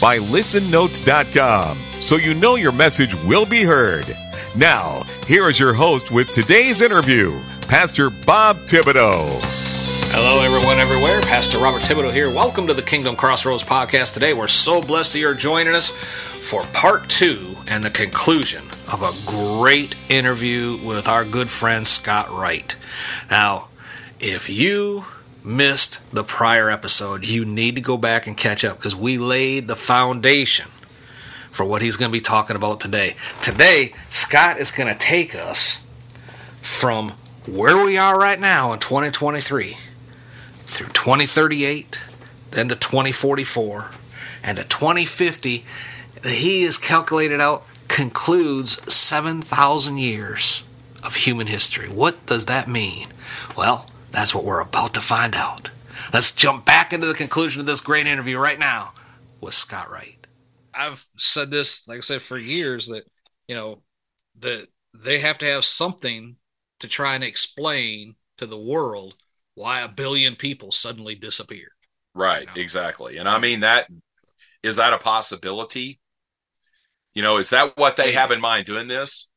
by listennotes.com, so you know your message will be heard. Now, here is your host with today's interview, Pastor Bob Thibodeau. Hello, everyone, everywhere. Pastor Robert Thibodeau here. Welcome to the Kingdom Crossroads podcast. Today, we're so blessed that you're joining us for part two and the conclusion of a great interview with our good friend Scott Wright. Now, if you missed the prior episode, you need to go back and catch up because we laid the foundation for what he's going to be talking about today. Today, Scott is going to take us from where we are right now in 2023 through 2038, then to 2044, and to 2050. He is calculated out concludes 7,000 years of human history. What does that mean? Well, that's what we're about to find out. Let's jump back into the conclusion of this great interview right now with Scott Wright. I've said this, like I said, for years that, you know, that they have to have something to try and explain to the world why a billion people suddenly disappeared. Right, you know? exactly. And I mean that is that a possibility? You know, is that what they have in mind doing this?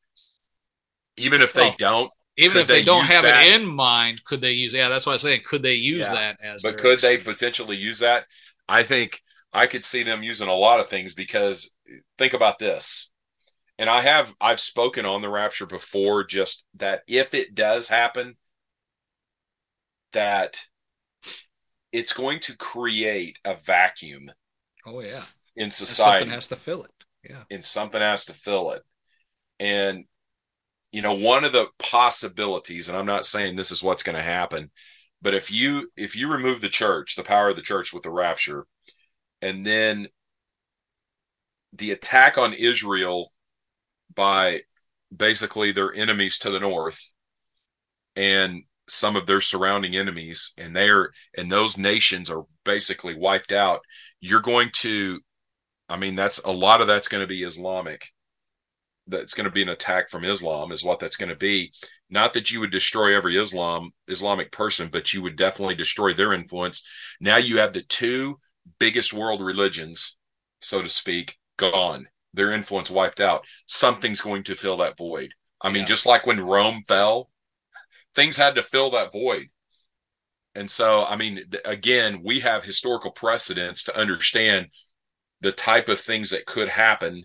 Even if they well, don't, even if they, they don't have that? it in mind, could they use? Yeah, that's what I'm saying. Could they use yeah. that as? But could they potentially use that? I think I could see them using a lot of things because think about this. And I have I've spoken on the rapture before just that if it does happen that it's going to create a vacuum. Oh yeah. In society. something has to fill it. Yeah. And something has to fill it. And you know one of the possibilities and i'm not saying this is what's going to happen but if you if you remove the church the power of the church with the rapture and then the attack on israel by basically their enemies to the north and some of their surrounding enemies and they're and those nations are basically wiped out you're going to i mean that's a lot of that's going to be islamic that's going to be an attack from Islam is what that's going to be. Not that you would destroy every Islam Islamic person, but you would definitely destroy their influence. Now you have the two biggest world religions, so to speak, gone. Their influence wiped out. Something's going to fill that void. I mean, just like when Rome fell, things had to fill that void. And so, I mean, again, we have historical precedents to understand the type of things that could happen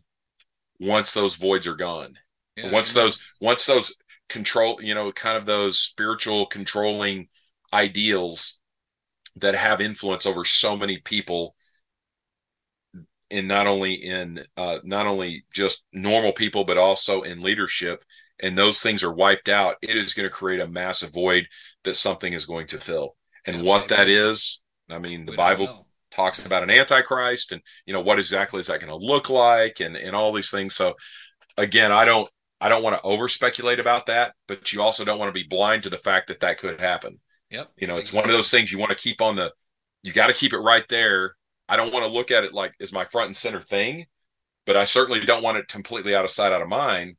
once those voids are gone. Yeah, once those once those control, you know, kind of those spiritual controlling ideals that have influence over so many people in not only in uh, not only just normal people but also in leadership and those things are wiped out it is going to create a massive void that something is going to fill. And yeah, what that is i mean the bible talks about an antichrist and you know what exactly is that going to look like and and all these things. So again i don't i don't want to over speculate about that but you also don't want to be blind to the fact that that could happen. Yep. You know it's one of those things you want to keep on the you got to keep it right there. I don't want to look at it like is my front and center thing but i certainly don't want it completely out of sight out of mind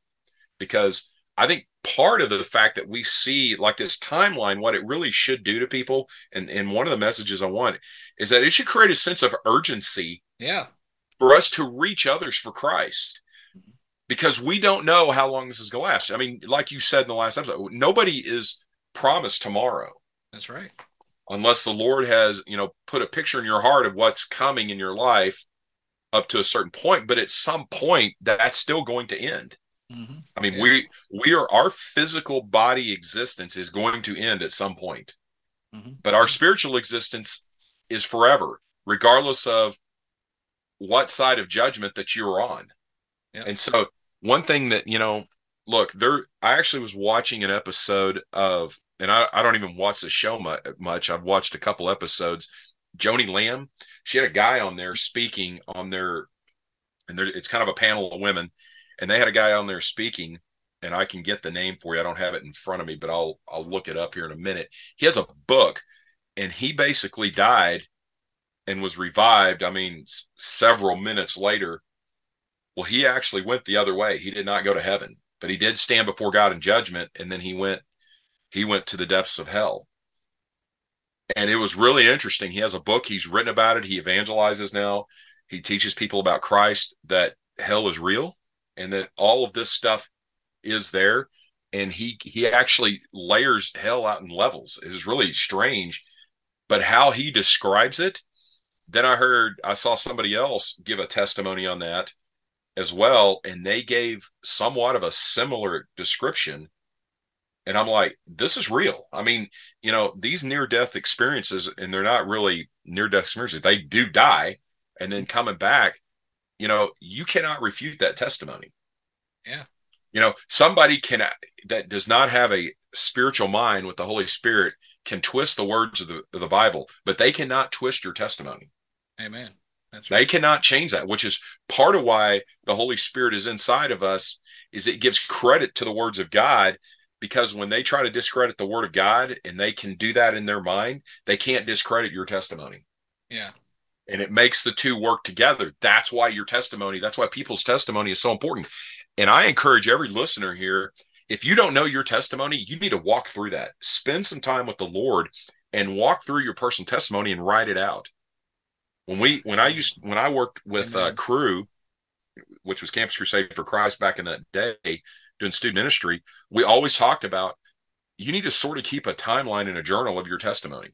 because i think part of the fact that we see like this timeline what it really should do to people and and one of the messages i want is that it should create a sense of urgency yeah. for us to reach others for christ. Because we don't know how long this is going to last. I mean like you said in the last episode nobody is promised tomorrow. That's right. Unless the lord has you know put a picture in your heart of what's coming in your life up to a certain point but at some point that's still going to end Mm-hmm. I mean, yeah. we we are our physical body existence is going to end at some point, mm-hmm. but our spiritual existence is forever, regardless of what side of judgment that you're on. Yeah. And so, one thing that you know, look, there. I actually was watching an episode of, and I, I don't even watch the show much. I've watched a couple episodes. Joni Lamb, she had a guy on there speaking on their and there, it's kind of a panel of women, and they had a guy on there speaking, and I can get the name for you. I don't have it in front of me, but I'll I'll look it up here in a minute. He has a book, and he basically died and was revived. I mean, several minutes later. Well, he actually went the other way. He did not go to heaven, but he did stand before God in judgment, and then he went he went to the depths of hell. And it was really interesting. He has a book, he's written about it, he evangelizes now. He teaches people about Christ that hell is real and that all of this stuff is there and he he actually layers hell out in levels. It is really strange, but how he describes it. Then I heard I saw somebody else give a testimony on that as well, and they gave somewhat of a similar description. And I'm like, this is real. I mean, you know, these near death experiences, and they're not really near death experiences, they do die. And then coming back, you know, you cannot refute that testimony. Yeah. You know, somebody can that does not have a spiritual mind with the Holy Spirit can twist the words of the, of the Bible, but they cannot twist your testimony. Amen. That's right. They cannot change that, which is part of why the Holy Spirit is inside of us, is it gives credit to the words of God. Because when they try to discredit the word of God and they can do that in their mind, they can't discredit your testimony. Yeah. And it makes the two work together. That's why your testimony, that's why people's testimony is so important. And I encourage every listener here, if you don't know your testimony, you need to walk through that. Spend some time with the Lord and walk through your personal testimony and write it out. When we when I used when I worked with uh, Cru, which was Campus Crusade for Christ back in that day, doing student ministry, we always talked about you need to sort of keep a timeline and a journal of your testimony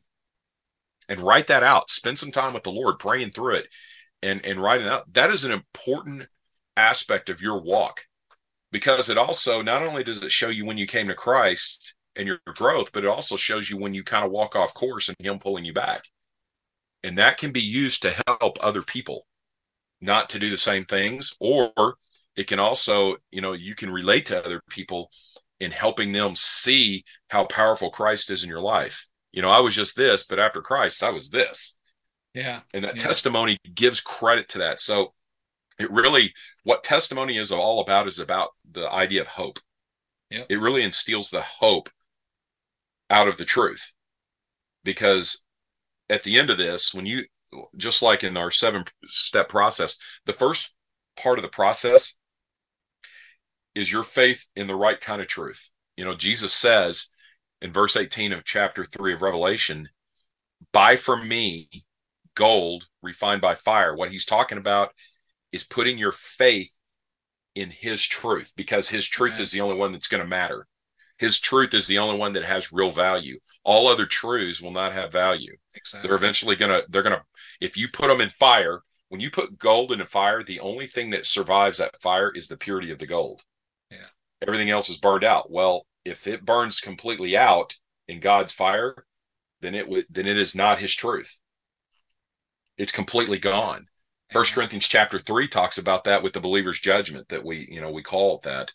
and write that out. Spend some time with the Lord praying through it and and writing it out. That is an important aspect of your walk because it also not only does it show you when you came to Christ and your growth, but it also shows you when you kind of walk off course and him pulling you back. And that can be used to help other people not to do the same things or it can also, you know, you can relate to other people in helping them see how powerful Christ is in your life. You know, I was just this, but after Christ, I was this. Yeah. And that Yeah. testimony gives credit to that. So it really, what testimony is all about is about the idea of hope. Yep. It really instills the hope out of the truth. Because at the end of this, when you, just like in our seven step process, the first part of the process is your faith in the right kind of truth. You know, Jesus says in verse 18 of chapter 3 of Revelation, buy from me gold refined by fire. What he's talking about is putting your faith in his truth because his truth is the only one that's going to matter. His truth is the only one that has real value. All other truths will not have value. Exactly. They're eventually going to, they're going to, if you put them in fire, when you put gold in a fire, the only thing that survives that fire is the purity of the gold. Yeah. Everything else is burned out. Well, if it burns completely out in God's fire, then it would then it is not his truth. It's completely gone. First Corinthians chapter three talks about that with the believer's judgment that we, you know, we call it that.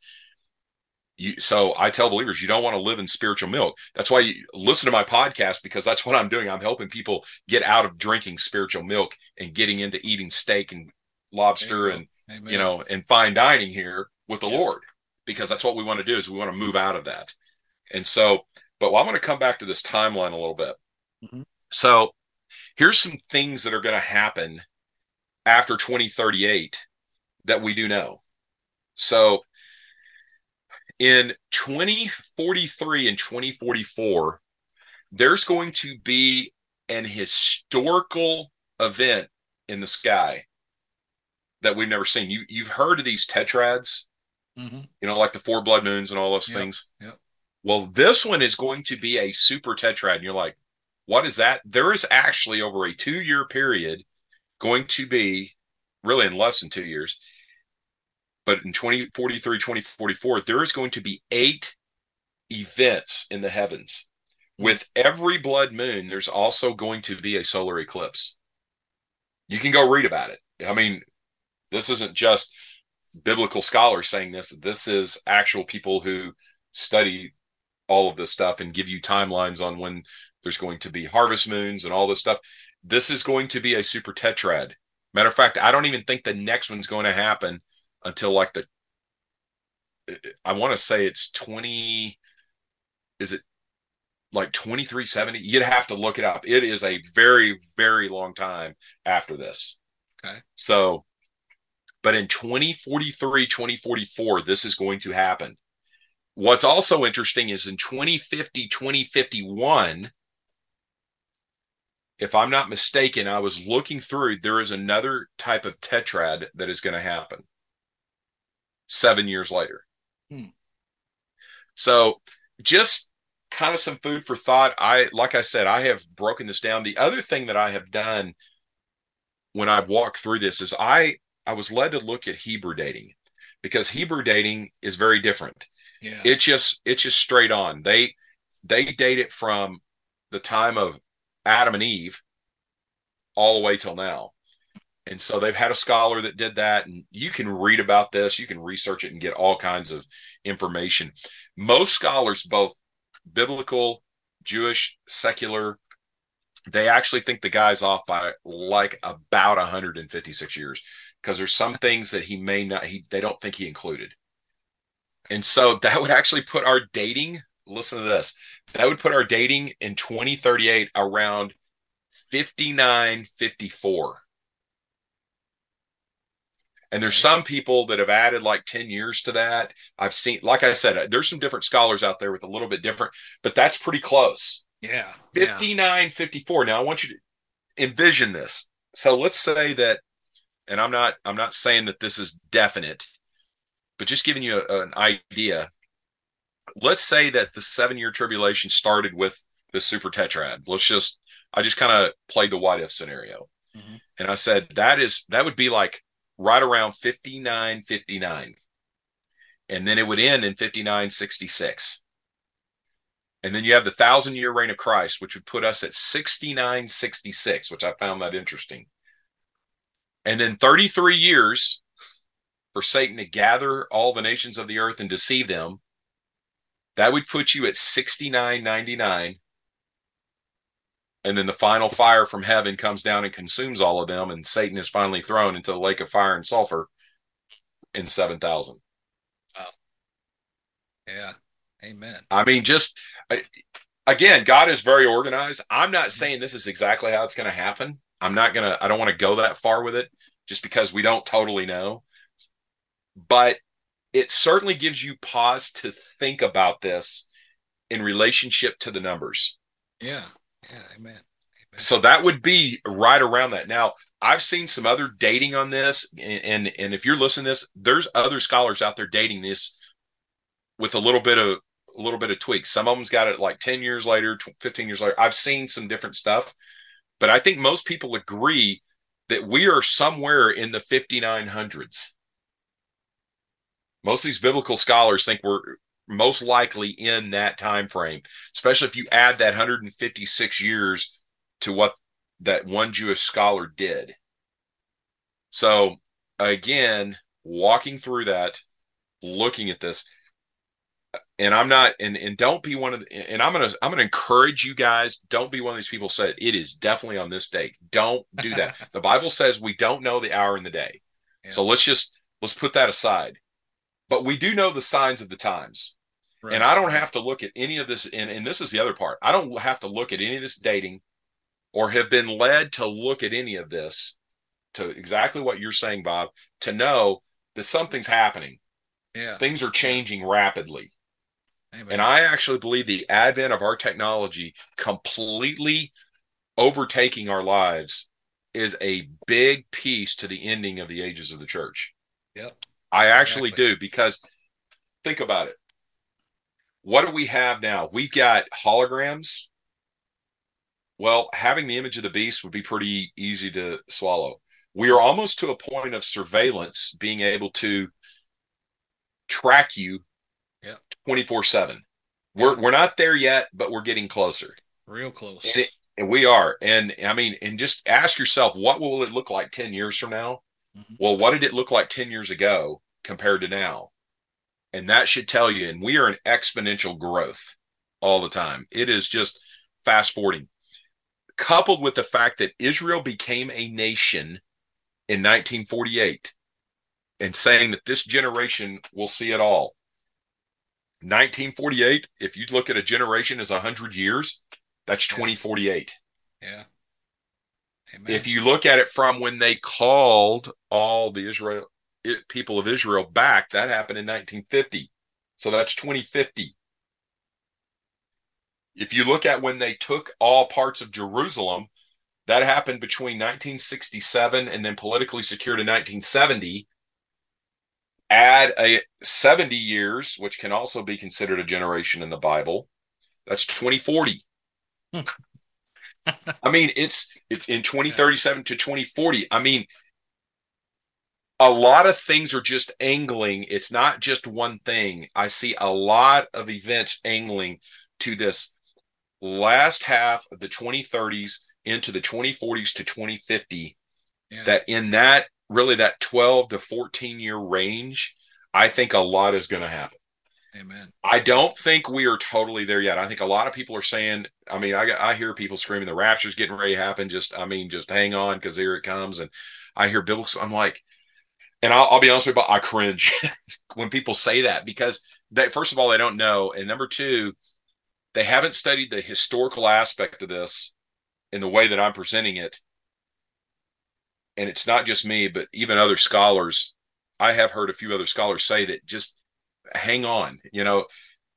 You, so I tell believers you don't want to live in spiritual milk. That's why you listen to my podcast because that's what I'm doing. I'm helping people get out of drinking spiritual milk and getting into eating steak and lobster you and. Amen. you know and fine dining here with the Yeah. Lord because that's what we want to do is we want to move out of that. And so, but I want to come back to this timeline a little bit. Mhm. So here's some things that are going to happen after 2038 that we do know. So in 2043 and 2044, there's going to be an historical event in the sky that we've never seen. You you've heard of these tetrads, Mhm. you know, like the four blood moons and all those Yep, things. yep. Well, this one is going to be a super tetrad, and you're like, what is that? There is actually over a two year period going to be really in less than two years, but in 2043, 2044, there is going to be eight events in the heavens. With every blood moon, there's also going to be a solar eclipse. You can go read about it. I mean, this isn't just biblical scholars saying this. This is actual people who study all of this stuff and give you timelines on when there's going to be harvest moons and all this stuff. This is going to be a super tetrad. Matter of fact, I don't even think the next one's going to happen until like the I want to say it's 20 is it like 2370 you'd have to look it up it is a very very long time after this okay so but in 2043 2044 this is going to happen what's also interesting is in 2050 2051 if i'm not mistaken i was looking through there is another type of tetrad that is going to happen seven years later Hmm. so just kind of some food for thought. I, like I said, I have broken this down. The other thing that I have done when I've walked through this is I, I was led to look at Hebrew dating because Hebrew dating is very different. Yeah. It's just, it's just straight on. They, they date it from the time of Adam and Eve all the way till now. And so they've had a scholar that did that, and you can read about this, you can research it and get all kinds of information. Most scholars, both biblical, Jewish, secular, they actually think the guy's off by like about 156 years because there's some things that he may not he they don't think he included. And so that would actually put our dating, listen to this. That would put our dating in 2038 around 5954. And there's some people that have added like 10 years to that. I've seen, like I said, there's some different scholars out there with a little bit different, but that's pretty close. yeah. 59, 54. Now I want you to envision this. So let's say that, and I'm not, I'm not saying that this is definite, but just giving you a, an idea. Let's say that the seven year tribulation started with the super tetrad. Let's just, I just kind of played the what if scenario. Mhm. And I said, that is, that would be like right around 59, 59. And then it would end in 59, 66. And then you have the thousand year reign of Christ, which would put us at 69, 66, which I found that interesting. And then 33 years for Satan to gather all the nations of the earth and deceive them. That would put you at 69.99. And then the final fire from heaven comes down and consumes all of them, and Satan is finally thrown into the lake of fire and sulfur in 7,000. Wow. Yeah. Amen. I mean, just again, God is very organized. I'm not saying this is exactly how it's going to happen. I'm not going to, I don't want to go that far with it just because we don't totally know. But it certainly gives you pause to think about this in relationship to the numbers. Yeah. Yeah. Amen. Amen. So that would be right around that. Now, I've seen some other dating on this, and and, and if you're listening to this, there's other scholars out there dating this with a little bit of a little bit of tweaks. Some of them's got it like 10 years later, 15 years later. I've seen some different stuff, but I think most people agree that we are somewhere in the 5900s. Most of these biblical scholars think we're most likely in that time frame, especially if you add that 156 years to what that one Jewish scholar did. So again, walking through that, looking at this, and I'm not, and and don't be one of the, and I'm gonna I'm gonna encourage you guys. Don't be one of these people said it is definitely on this date. Don't do that. the Bible says we don't know the hour and the day, Yeah. so let's just let's put that aside. But we do know the signs of the times. Right. And I don't have to look at any of this. And, and this is the other part. I don't have to look at any of this dating or have been led to look at any of this to exactly what you're saying, Bob, to know that something's happening. yeah. Things are changing rapidly. And I actually believe the advent of our technology completely overtaking our lives is a big piece to the ending of the ages of the church. Yep. I actually Exactly. do because think about it. What do we have now? We've got holograms. Well, having the image of the beast would be pretty easy to swallow. We are almost to a point of surveillance being able to track you Yep. 24 7. We're, we're not there yet, but we're getting closer. Real close. And, it, and we are. And I mean, and just ask yourself, what will it look like 10 years from now? Mhm. Well, what did it look like 10 years ago compared to now? And that should tell you, and we are in exponential growth all the time. It is just fast forwarding, coupled with the fact that Israel became a nation in 1948 and saying that this generation will see it all. 1948, if you look at a generation as 100 years, that's 2048. Yeah. Amen. If you look at it from when they called all the Israel people of Israel back, that happened in 1950. So that's 2050. If you look at when they took all parts of Jerusalem, that happened between 1967 and then politically secured in 1970. Add a 70 years, which can also be considered a generation in the Bible. That's 2040. Hmm. I mean, it's in 2037 to 2040. I mean, a lot of things are just angling. It's not just one thing. I see a lot of events angling to this last half of the 2030s into the 2040s to 2050. Yeah. That in that really that 12 to 14 year range, I think a lot is going to happen. Amen. I don't think we are totally there yet. I think a lot of people are saying, I mean, I, I hear people screaming the rapture's getting ready to happen. Just, I mean, just hang on because here it comes. And I hear biblical, I'm like, and I'll, I'll be honest with you, but I cringe when people say that because they, first of all, they don't know. And number two, they haven't studied the historical aspect of this in the way that I'm presenting it. And it's not just me, but even other scholars. I have heard a few other scholars say that just hang on. You know,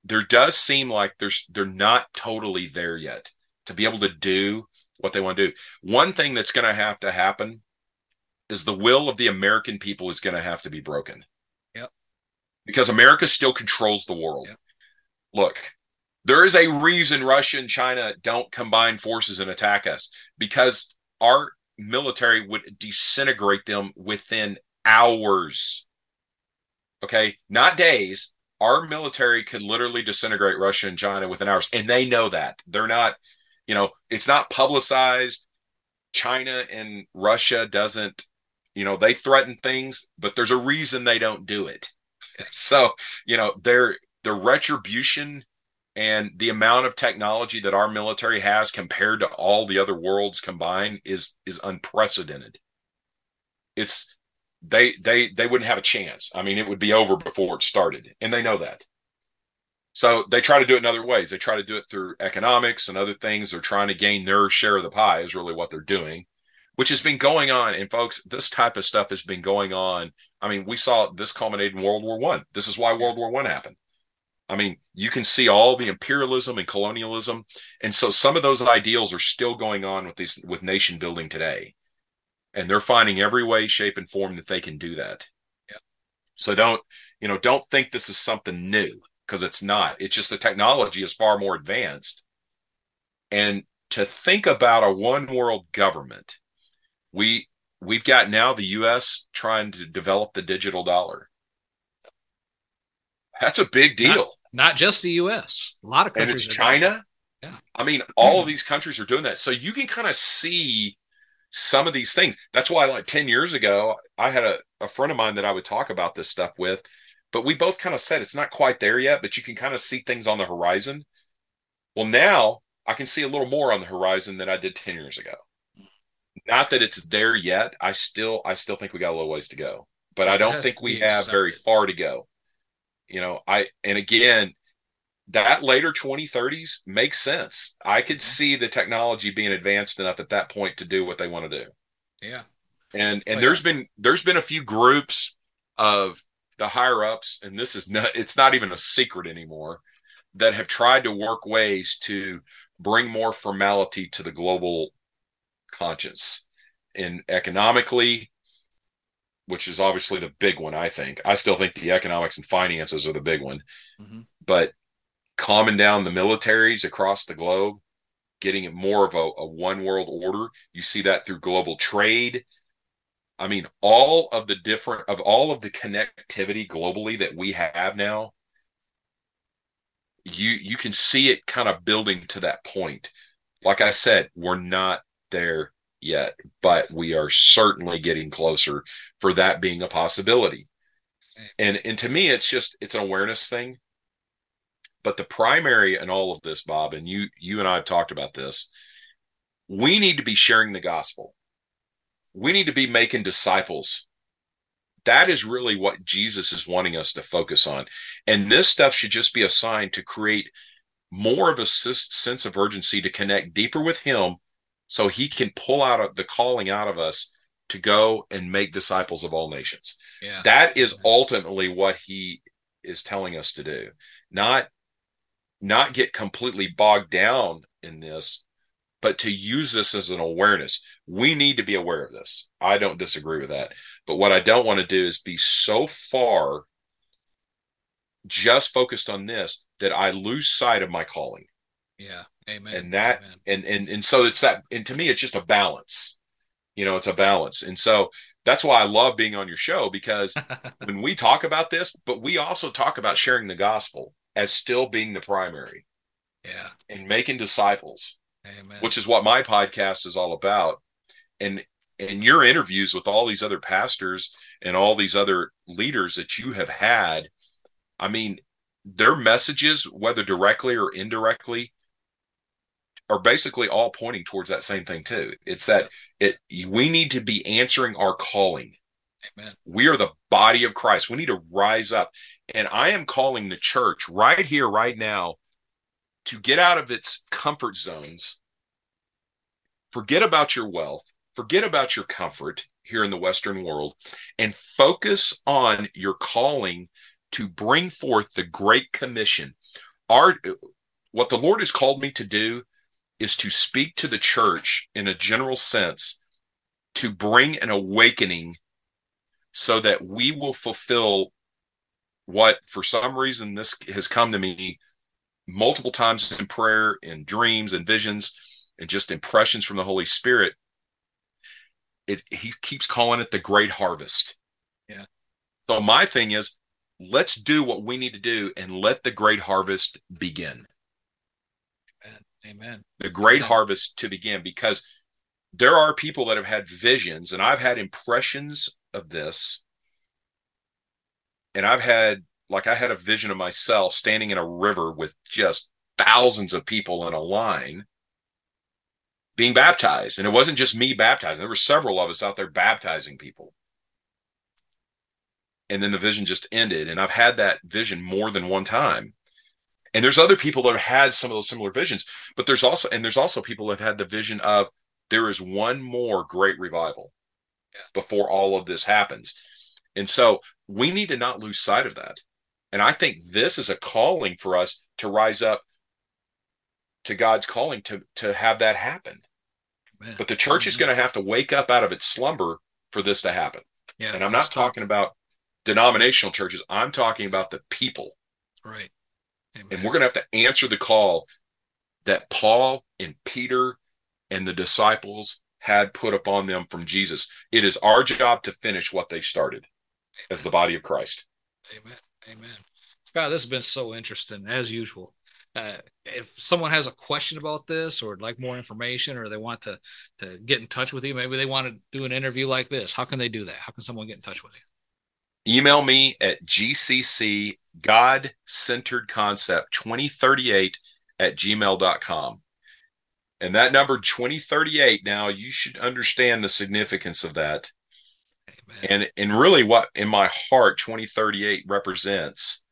there does seem like there's they're not totally there yet to be able to do what they want to do. One thing that's going to have to happen is the will of the American people is going to have to be broken. Yep. Because America still controls the world. Yep. Look, there is a reason Russia and China don't combine forces and attack us because our military would disintegrate them within hours. Okay, not days. Our military could literally disintegrate Russia and China within hours, and they know that. They're not, you know, it's not publicized. China and Russia doesn't, you know, they threaten things, but there's a reason they don't do it. So, you know, their the retribution and the amount of technology that our military has compared to all the other worlds combined is is unprecedented. It's they they they wouldn't have a chance. I mean, it would be over before it started, and they know that. So they try to do it in other ways. They try to do it through economics and other things. They're trying to gain their share of the pie. Is really what they're doing, which has been going on. And folks, this type of stuff has been going on. I mean, we saw this culminate in World War One. This is why World War One happened. I mean, you can see all the imperialism and colonialism, and so some of those ideals are still going on with these with nation building today. And they're finding every way shape and form that they can do that. Yeah. so don't you know don't think this is something new because it's not. It's just the technology is far more advanced. And to think about a one world government we we've got now the us trying to develop the digital dollar that's a big deal not, not just the us a lot of countries and it's china yeah i mean all of hmm. these countries are doing that so you can kind of see some of these things. That's why, like 10 years ago, I had a, a friend of mine that I would talk about this stuff with, but we both kind of said it's not quite there yet, but you can kind of see things on the horizon. Well, now I can see a little more on the horizon than I did 10 years ago. Not that it's there yet. I still, I still think we got a little ways to go, but I don't think we have very far to go. You know, I, and again, that later 2030s makes sense. I could mm-hmm. see the technology being advanced enough at that point to do what they want to do. Yeah. And and oh, there's yeah. been there's been a few groups of the higher ups and this is not it's not even a secret anymore that have tried to work ways to bring more formality to the global conscience and economically which is obviously the big one i think i still think the economics and finances are the big one mm-hmm. but calming down the militaries across the globe, getting it more of a, a one world order. You see that through global trade. I mean, all of the different of all of the connectivity globally that we have now, you you can see it kind of building to that point. Like I said, we're not there yet, but we are certainly getting closer for that being a possibility. And and to me, it's just it's an awareness thing. But the primary in all of this, Bob, and you you and I have talked about this, we need to be sharing the gospel. we need to be making disciples. That is really what Jesus is wanting us to focus on. And this stuff should just be a sign to create more of a sense of urgency to connect deeper with Him so He can pull out the calling out of us to go and make disciples of all nations. Yeah. That is ultimately what He is telling us to do. Not not get completely bogged down in this, but to use this as an awareness. We need to be aware of this. I don't disagree with that. But what I don't want to do is be so far just focused on this that I lose sight of my calling. Yeah. Amen. And that Amen. and and and so it's that and to me it's just a balance. You know, it's a balance. And so that's why I love being on your show because when we talk about this, but we also talk about sharing the gospel as still being the primary. Yeah. And making disciples. Amen. Which is what my podcast is all about. And and your interviews with all these other pastors and all these other leaders that you have had, I mean, their messages, whether directly or indirectly, are basically all pointing towards that same thing too. It's that it we need to be answering our calling. Amen. We are the body of Christ. We need to rise up. And I am calling the church right here, right now, to get out of its comfort zones. Forget about your wealth, forget about your comfort here in the Western world, and focus on your calling to bring forth the Great Commission. Our what the Lord has called me to do is to speak to the church in a general sense to bring an awakening so that we will fulfill what for some reason this has come to me multiple times in prayer in dreams and visions and just impressions from the holy spirit. It he keeps calling it the great harvest. Yeah. So my thing is let's do what we need to do and let the great harvest begin Amen. The great Amen. harvest to begin because there are people that have had visions, and I've had impressions of this. And I've had, like, I had a vision of myself standing in a river with just thousands of people in a line being baptized. And it wasn't just me baptizing, there were several of us out there baptizing people. And then the vision just ended. And I've had that vision more than one time. And there's other people that have had some of those similar visions, but there's also and there's also people that have had the vision of there is one more great revival yeah. before all of this happens. And so we need to not lose sight of that. And I think this is a calling for us to rise up to God's calling to to have that happen. Man. But the church is going to have to wake up out of its slumber for this to happen. Yeah, and I'm not talking tough. about denominational churches. I'm talking about the people. Right. Amen. And we're going to have to answer the call that Paul and Peter and the disciples had put upon them from Jesus. It is our job to finish what they started as the body of Christ. Amen. Amen. God, this has been so interesting as usual. Uh, if someone has a question about this or like more information or they want to to get in touch with you, maybe they want to do an interview like this. How can they do that? How can someone get in touch with you? Email me at gcc god centered concept 2038 at gmail.com and that number 2038 now you should understand the significance of that. Amen. and and really what in my heart 2038 represents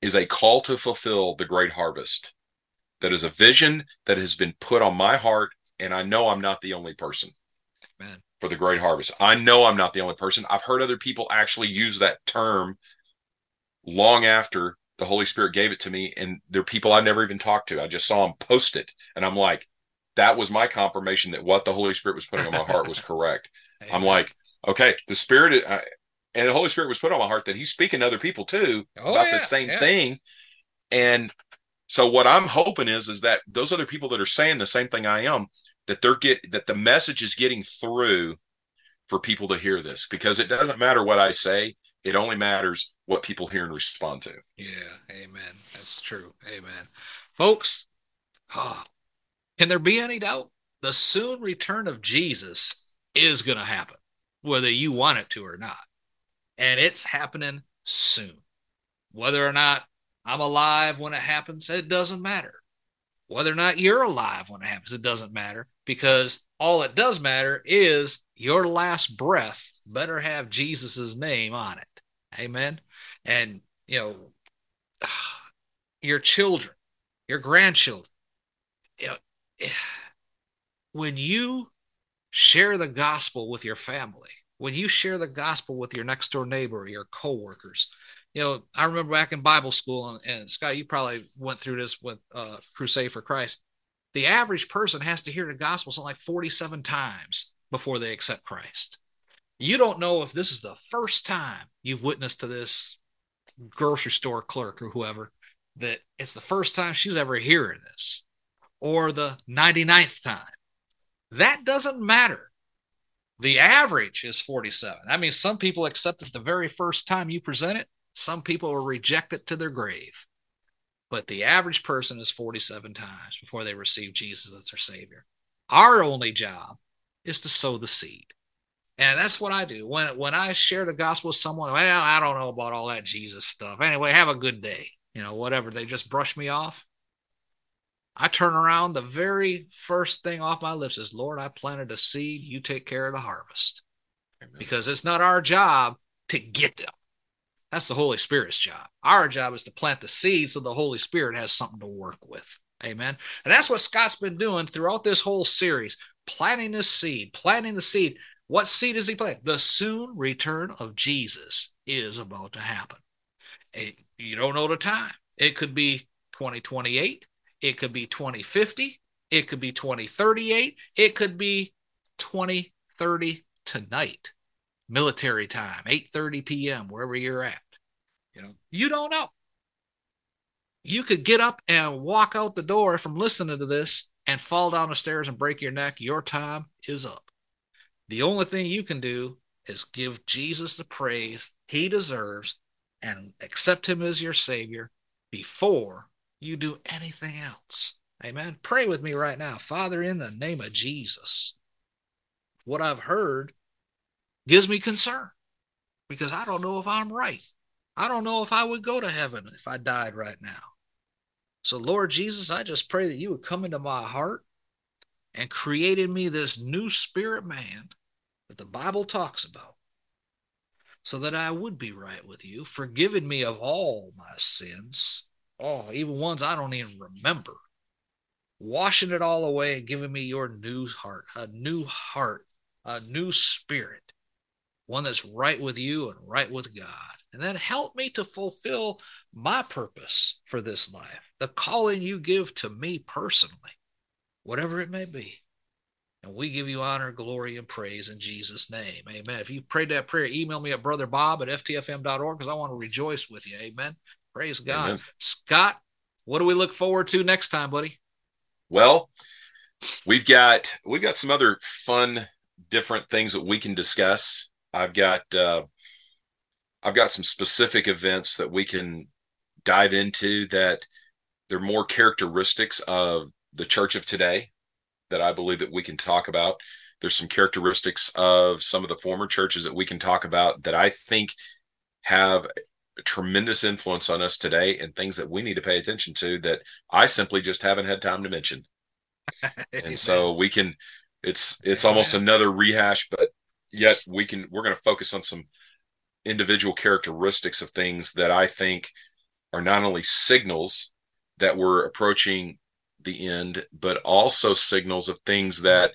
is a call to fulfill the great harvest. That is a vision that has been put on my heart and i know i'm not the only person for the great harvest. I know I'm not the only person. I've heard other people actually use that term long after the Holy Spirit gave it to me. And they're people I've never even talked to. I just saw them post it. And I'm like, that was my confirmation that what the Holy Spirit was putting on my heart was correct. I'm like, okay, the Spirit, uh, and the Holy Spirit was put on my heart that He's speaking to other people too oh, about yeah, the same yeah. thing. And so what I'm hoping is, is that those other people that are saying the same thing I am, that they're get that the message is getting through for people to hear this because it doesn't matter what I say, it only matters what people hear and respond to. Yeah, amen. That's true. Amen. Folks, oh, can there be any doubt? The soon return of Jesus is going to happen, whether you want it to or not. And it's happening soon. Whether or not I'm alive when it happens, it doesn't matter. Whether or not you're alive when it happens, it doesn't matter because all it does matter is your last breath better have Jesus's name on it. Amen. And you know, your children, your grandchildren, you know, when you share the gospel with your family, when you share the gospel with your next door neighbor, your coworkers, you know, I remember back in Bible school, and, and Scott, you probably went through this with uh, Crusade for Christ. The average person has to hear the gospel something like 47 times before they accept Christ. You don't know if this is the first time you've witnessed to this grocery store clerk or whoever that it's the first time she's ever hearing this or the 99th time. That doesn't matter. The average is 47. I mean, some people accept it the very first time you present it, some people will reject it to their grave. But the average person is 47 times before they receive Jesus as their Savior. Our only job is to sow the seed. And that's what I do. When when I share the gospel with someone, well, I don't know about all that Jesus stuff. Anyway, have a good day. You know, whatever. They just brush me off. I turn around, the very first thing off my lips is, Lord, I planted a seed. You take care of the harvest. Amen. Because it's not our job to get them. That's the Holy Spirit's job. Our job is to plant the seed so the Holy Spirit has something to work with. Amen. And that's what Scott's been doing throughout this whole series, planting this seed, planting the seed. What seed is he planting? The soon return of Jesus is about to happen. You don't know the time. It could be 2028. It could be 2050. It could be 2038. It could be 2030 tonight, military time, 8:30 p.m. wherever you're at. You know, you don't know. You could get up and walk out the door from listening to this and fall down the stairs and break your neck. Your time is up. The only thing you can do is give Jesus the praise he deserves and accept him as your savior before you do anything else. Amen. Pray with me right now. Father, in the name of Jesus, what I've heard gives me concern because I don't know if I'm right. I don't know if I would go to heaven if I died right now. So, Lord Jesus, I just pray that you would come into my heart and create in me this new spirit man that the Bible talks about so that I would be right with you, forgiving me of all my sins Oh, even ones I don't even remember. Washing it all away and giving me your new heart, a new heart, a new spirit, one that's right with you and right with God. And then help me to fulfill my purpose for this life, the calling you give to me personally, whatever it may be. And we give you honor, glory, and praise in Jesus' name. Amen. If you prayed that prayer, email me at brotherbob at ftfm.org because I want to rejoice with you. Amen. Praise God. Amen. Scott, what do we look forward to next time, buddy? Well, we've got we've got some other fun different things that we can discuss. I've got uh I've got some specific events that we can dive into that they're more characteristics of the church of today that I believe that we can talk about. There's some characteristics of some of the former churches that we can talk about that I think have a tremendous influence on us today and things that we need to pay attention to that I simply just haven't had time to mention. and so we can it's it's almost another rehash but yet we can we're going to focus on some individual characteristics of things that I think are not only signals that we're approaching the end but also signals of things that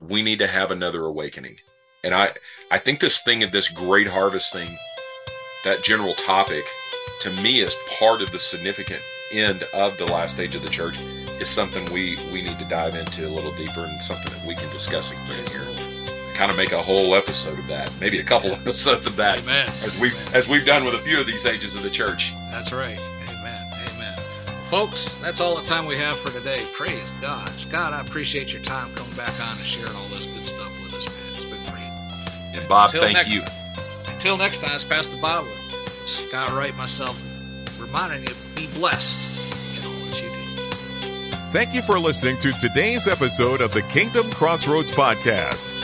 we need to have another awakening. And I I think this thing of this great harvest thing that general topic to me is part of the significant end of the last stage of the church is something we we need to dive into a little deeper and something that we can discuss again here kind of make a whole episode of that. Maybe a couple episodes of that. Amen. As we've amen. as we've done with a few of these ages of the church. That's right. Amen. Amen. Folks that's all the time we have for today. Praise god. Scott i appreciate your time coming back on and sharing all this good stuff with us man. It's been great. And bob Until thank you. Time. Until next time, it's Pastor Bob with Scott Wright, myself, reminding you be blessed in all that you do. Thank you for listening to today's episode of the Kingdom Crossroads Podcast.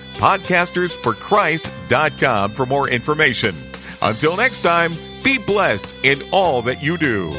for more information. Until next time, be blessed in all that you do.